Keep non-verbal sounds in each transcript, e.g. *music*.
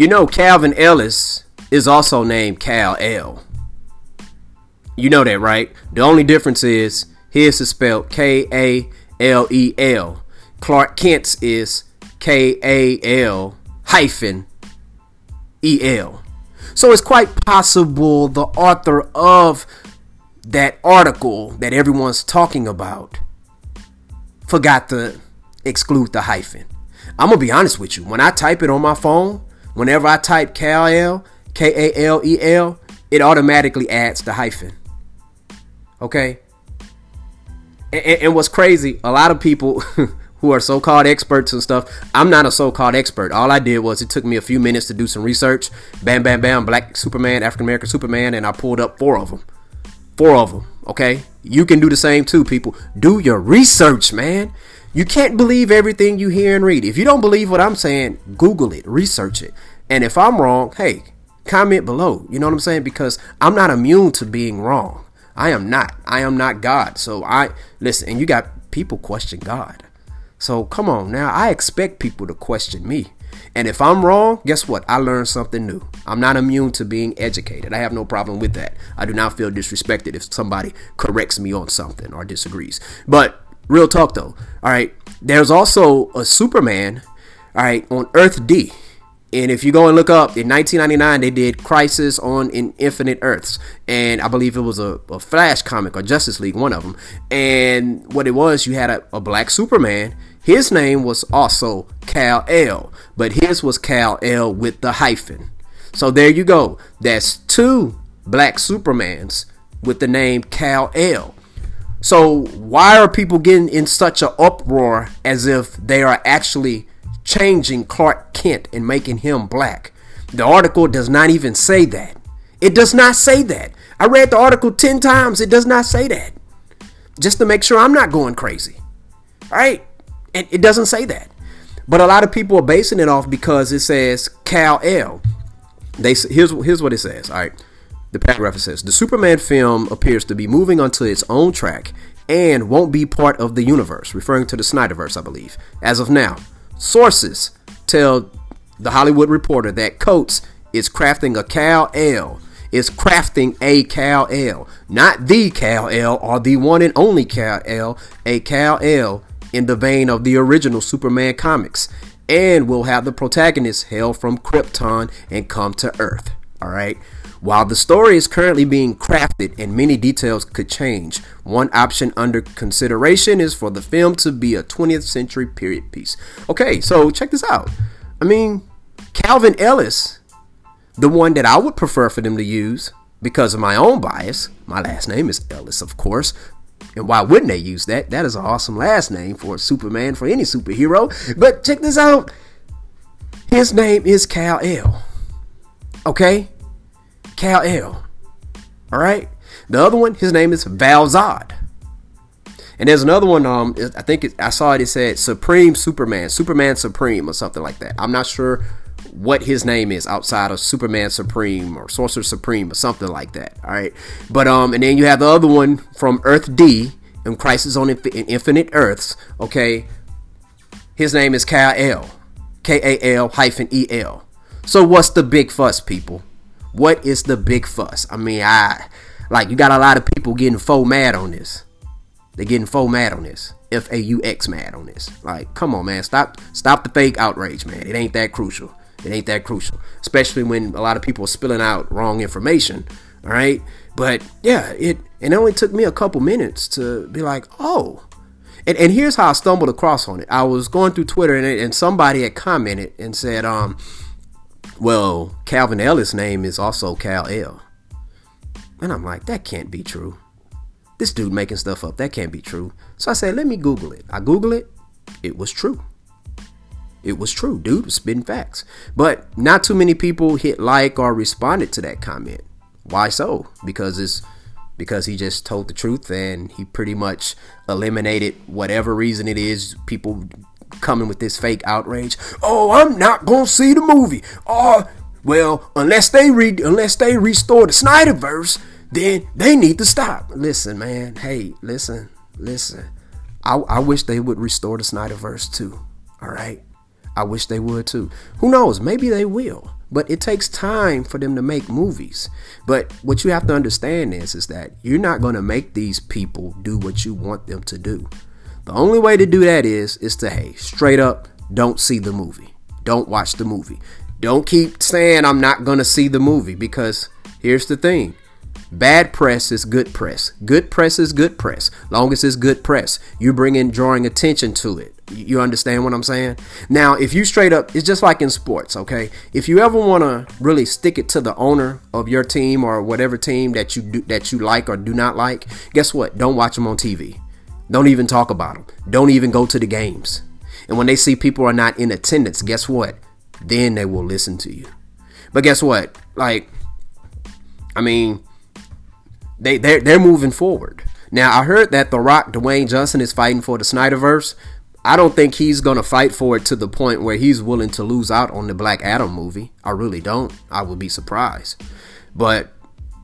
You know, Calvin Ellis is also named Kal El. You know that, right? The only difference is his is spelled K A L E L. Clark Kent's is K A L hyphen E L. So it's quite possible the author of that article that everyone's talking about forgot to exclude the hyphen. I'm gonna be honest with you. When I type it on my phone, whenever I type Kal El, K A L E L, it automatically adds the hyphen. Okay. And, and, what's crazy, a lot of people *laughs* who are so-called experts and stuff, I'm not a so-called expert. All I did was it took me a few minutes to do some research. Bam, bam, bam. Black Superman, African American Superman, and I pulled up four of them. Four of them. Okay. You can do the same too, people. Do your research, man. You can't believe everything you hear and read. If you don't believe what I'm saying, Google it, research it. And if I'm wrong, hey, comment below. You know what I'm saying? Because I'm not immune to being wrong. I am not. I am not God. So I listen, and you got people question God. So come on now. I expect people to question me. And if I'm wrong, guess what? I learned something new. I'm not immune to being educated. I have no problem with that. I do not feel disrespected if somebody corrects me on something or disagrees. But real talk though. All right, there's also a Superman. All right, on Earth D. And if you go and look up, in 1999, they did Crisis on in Infinite Earths. And I believe it was a, a Flash comic or Justice League, one of them. And what it was, you had a, a black Superman. His name was also Kal El, but his was Kal El with the hyphen. So there you go. That's two black Supermans with the name Kal El. So why are people getting in such an uproar as if they are actually changing Clark Kent and making him black? The article does not even say that. It does not say that. I read the article 10 times. It does not say that. Just to make sure I'm not going crazy. Right? And it doesn't say that. But a lot of people are basing it off because it says Kal El. They here's here's what it says. All right. The paragraph says the Superman film appears to be moving onto its own track and won't be part of the universe, referring to the Snyderverse, I believe, as of now. Sources tell the Hollywood Reporter that Coates is crafting a Kal El, is crafting a Kal El, not the Kal El or the one and only Kal El, a Kal El in the vein of the original Superman comics, and will have the protagonist hail from Krypton and come to Earth. All right. While the story is currently being crafted and many details could change, one option under consideration is for the film to be a 20th century period piece. Okay, so check this out. I mean, Calvin Ellis, the one that I would prefer for them to use because of my own bias, my last name is Ellis, of course. And why wouldn't they use that? That is an awesome last name for a Superman, for any superhero. But check this out. His name is Kal El. Okay? Kal El. All right. The other one, his name is Val Zod. And there's another one. Um, I think it, I saw it. It said Supreme Superman, Superman Supreme, or something like that. I'm not sure what his name is outside of Superman Supreme or Sorcerer Supreme or something like that. All right. But um, and then you have the other one from Earth D in Crisis on Infinite Earths. Okay. His name is Kal El, K A L hyphen E L. So what's the big fuss, people? What is the big fuss? I mean, I like you got a lot of people getting faux mad on this. They're getting faux mad on this. F A U X mad on this. Like, come on, man. Stop stop the fake outrage, man. It ain't that crucial. It ain't that crucial. Especially when a lot of people are spilling out wrong information. All right. But yeah, it and it only took me a couple minutes to be like, oh. And, and here's how I stumbled across on it. I was going through Twitter and, and somebody had commented and said, um, well, Calvin Ellis' name is also Kal El. And I'm like, that can't be true. This dude making stuff up, that can't be true. So I said, let me Google it. I Google it, it was true. It was true. Dude was spitting facts. But not too many people hit like or responded to that comment. Why so? Because it's because he just told the truth and he pretty much eliminated whatever reason it is people coming with this fake outrage. Oh, I'm not gonna see the movie. Oh, well, unless they read, unless they restore the Snyderverse, then they need to stop. Listen, man. Hey, listen, listen. I, I wish they would restore the Snyderverse too. All right. I wish they would too. Who knows? Maybe they will. but it takes time for them to make movies. But what you have to understand is, is that you're not going to make these people do what you want them to do. The only way to do that is, is to, hey, straight up, don't see the movie. Don't watch the movie. Don't keep saying I'm not going to see the movie because here's the thing Bad press is good press. Good press is good press. Long as it's good press, you bring in drawing attention to it. You understand what I'm saying? Now, if you straight up, it's just like in sports, okay? If you ever want to really stick it to the owner of your team or whatever team that you do, that you like or do not like, guess what? Don't watch them on TV. Don't even talk about them. Don't even go to the games. And when they see people are not in attendance, guess what? Then they will listen to you. But guess what? Like, I mean, they they're, they're moving forward. Now I heard that The Rock, Dwayne Johnson, is fighting for the Snyderverse. I don't think he's gonna fight for it to the point where he's willing to lose out on the Black Adam movie. I really don't. I would be surprised. But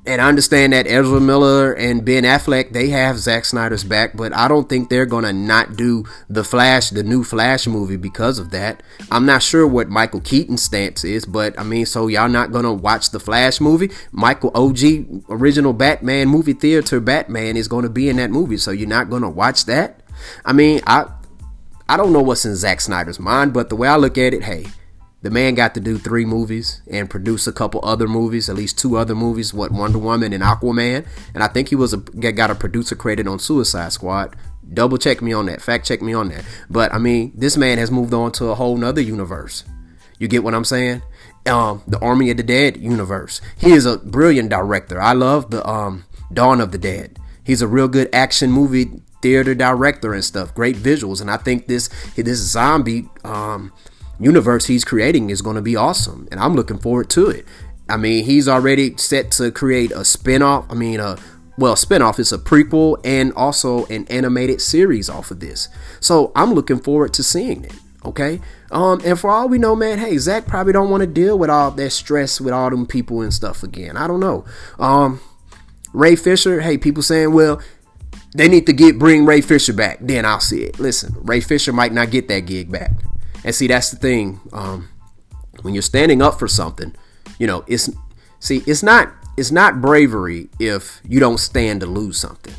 and I understand that Ezra Miller and Ben Affleck they have Zack Snyder's back, but I don't think they're gonna not do the Flash, the new Flash movie because of that. I'm not sure what Michael Keaton's stance is, but I mean, so y'all not gonna watch the Flash movie? Michael OG original Batman movie theater Batman is gonna be in that movie, so you're not gonna watch that? I mean, I I don't know what's in Zack Snyder's mind, but the way I look at it, hey, the man got to do three movies and produce a couple other movies, at least two other movies, what Wonder Woman and Aquaman, and I think he was a got a producer credit on Suicide Squad. Double check me on that, fact check me on that. But I mean, this man has moved on to a whole nother universe. You get what I'm saying? Um, the Army of the Dead universe. He is a brilliant director. I love the um, Dawn of the Dead. He's a real good action movie theater director and stuff. Great visuals, and I think this this zombie um, universe he's creating is going to be awesome, and I'm looking forward to it. I mean, he's already set to create a spin-off. I mean, a well, spin-off is a prequel and also an animated series off of this. So I'm looking forward to seeing it. Okay. Um, and for all we know, man, hey, Zack probably don't want to deal with all that stress with all them people and stuff again. I don't know. Um, Ray Fisher, hey, people saying, well, they need to get bring Ray Fisher back. Then I'll see it. Listen, Ray Fisher might not get that gig back. And see, that's the thing. Um, when you're standing up for something, you know, it's see, it's not it's not bravery if you don't stand to lose something.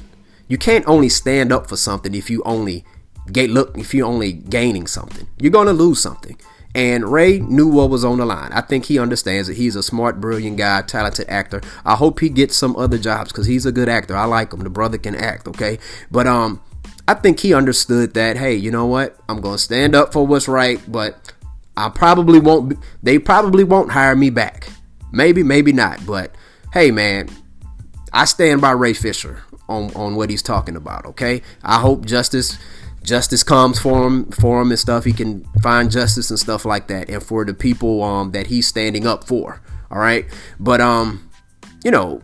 You can't only stand up for something if you only get look if you're only gaining something. You're gonna lose something. And Ray knew what was on the line. I think he understands that he's a smart, brilliant guy, talented actor. I hope he gets some other jobs because he's a good actor. I like him. The brother can act, okay? But um, I think he understood that, hey, you know what? I'm going to stand up for what's right, but I probably won't, they probably won't hire me back. Maybe, maybe not. But hey, man, I stand by Ray Fisher on, on what he's talking about, okay? I hope justice justice comes for him for him and stuff he can find justice and stuff like that and for the people um that he's standing up for all right but um you know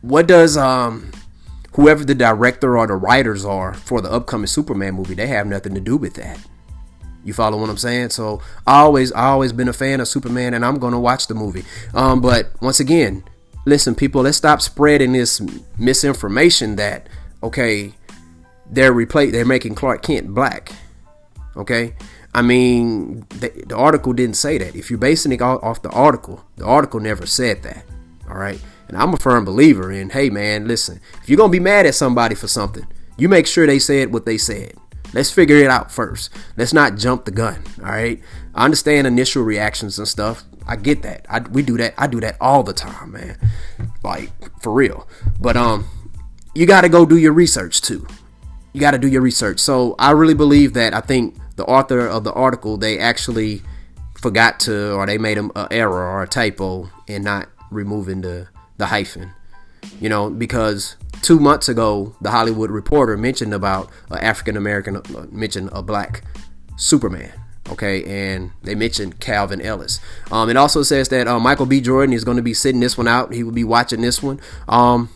what does um whoever the director or the writers are for the upcoming Superman movie, they have nothing to do with that. You follow what I'm saying? So I always I always been a fan of Superman and I'm gonna watch the movie. Um, but once again, listen, people, let's stop spreading this misinformation that okay, they're replace they're making Clark Kent black. Okay? I mean, the, the article didn't say that. If you're basing it off the article, the article never said that. All right. And I'm a firm believer in, hey man, listen, if you're gonna be mad at somebody for something, you make sure they said what they said. Let's figure it out first. Let's not jump the gun. All right. I understand initial reactions and stuff. I get that. I, we do that. I do that all the time, man. Like for real. But um, you got to go do your research too. You got to do your research. So I really believe that. I think the author of the article they actually forgot to, or they made an error or a typo in not removing the the hyphen. You know, because two months ago, the Hollywood Reporter mentioned about an African American, uh, mentioned a black Superman. Okay, and they mentioned Calvin Ellis. Um, it also says that uh, Michael B. Jordan is going to be sitting this one out. He will be watching this one. Um,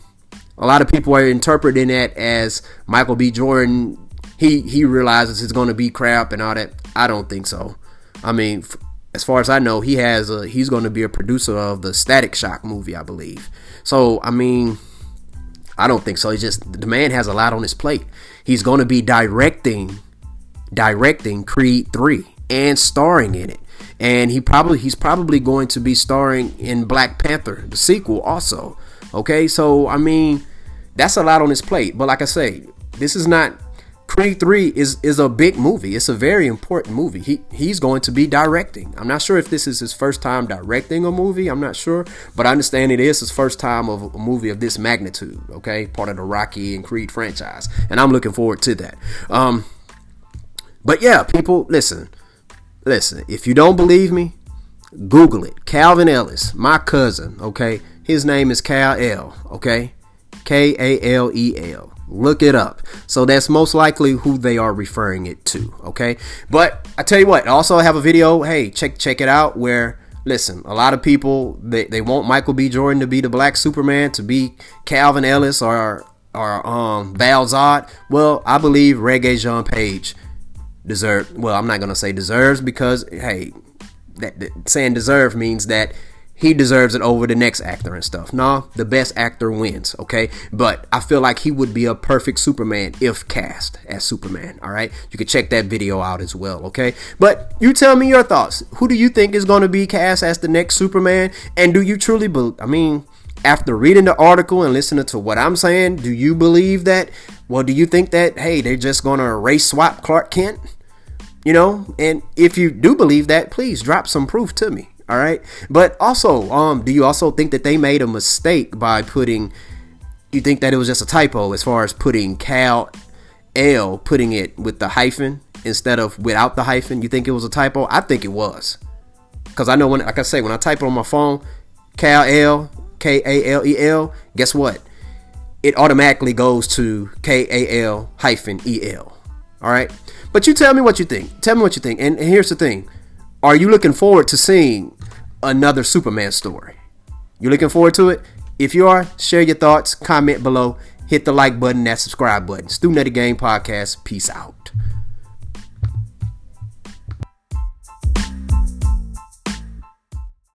a lot of people are interpreting that as Michael B. Jordan. He he realizes it's going to be crap and all that. I don't think so. I mean, as far as I know, he has a he's going to be a producer of the Static Shock movie, I believe. So I mean, I don't think so. He just the man has a lot on his plate. He's going to be directing directing Creed three and starring in it. and he probably he's probably going to be starring in Black Panther, the sequel, also. Okay, so I mean, that's a lot on his plate. But like I say, this is not Creed 3 is is a big movie. It's a very important movie. He he's going to be directing. I'm not sure if this is his first time directing a movie. I'm not sure, but I understand it is his first time of a movie of this magnitude, okay? Part of the Rocky and Creed franchise. And I'm looking forward to that. Um but yeah, people, listen. Listen, if you don't believe me, Google it. Calvin Ellis, my cousin, okay? His name is Kal El, okay? K A L E L. Look it up. So that's most likely who they are referring it to. Okay. But I tell you what, also I have a video. Hey, check check it out where listen, a lot of people they, they want Michael B. Jordan to be the black Superman, to be Calvin Ellis or or um Val Zod. Well, I believe Regé-Jean Page deserve well, I'm not gonna say deserves because hey, that, that saying deserve means that he deserves it over the next actor and stuff. Nah, the best actor wins, okay? But I feel like he would be a perfect Superman if cast as Superman, all right? You can check that video out as well, okay? But you tell me your thoughts. Who do you think is going to be cast as the next Superman? And do you truly believe, I mean, after reading the article and listening to what I'm saying, do you believe that? Well, do you think that, hey, they're just going to race swap Clark Kent? You know, and if you do believe that, please drop some proof to me. All right. But also, um, do you also think that they made a mistake by putting? You think that it was just a typo as far as putting Kal El, putting it with the hyphen instead of without the hyphen? You think it was a typo? I think it was, because I know when, like I say, when I type it on my phone, Kal El K A L E L. Guess what? It automatically goes to K A L hyphen E L. All right. But you tell me what you think. Tell me what you think. And here's the thing: Are you looking forward to seeing another Superman story. You looking forward to it? If you are, share your thoughts, comment below, hit the like button, that subscribe button. Of the Game Podcast. Peace out.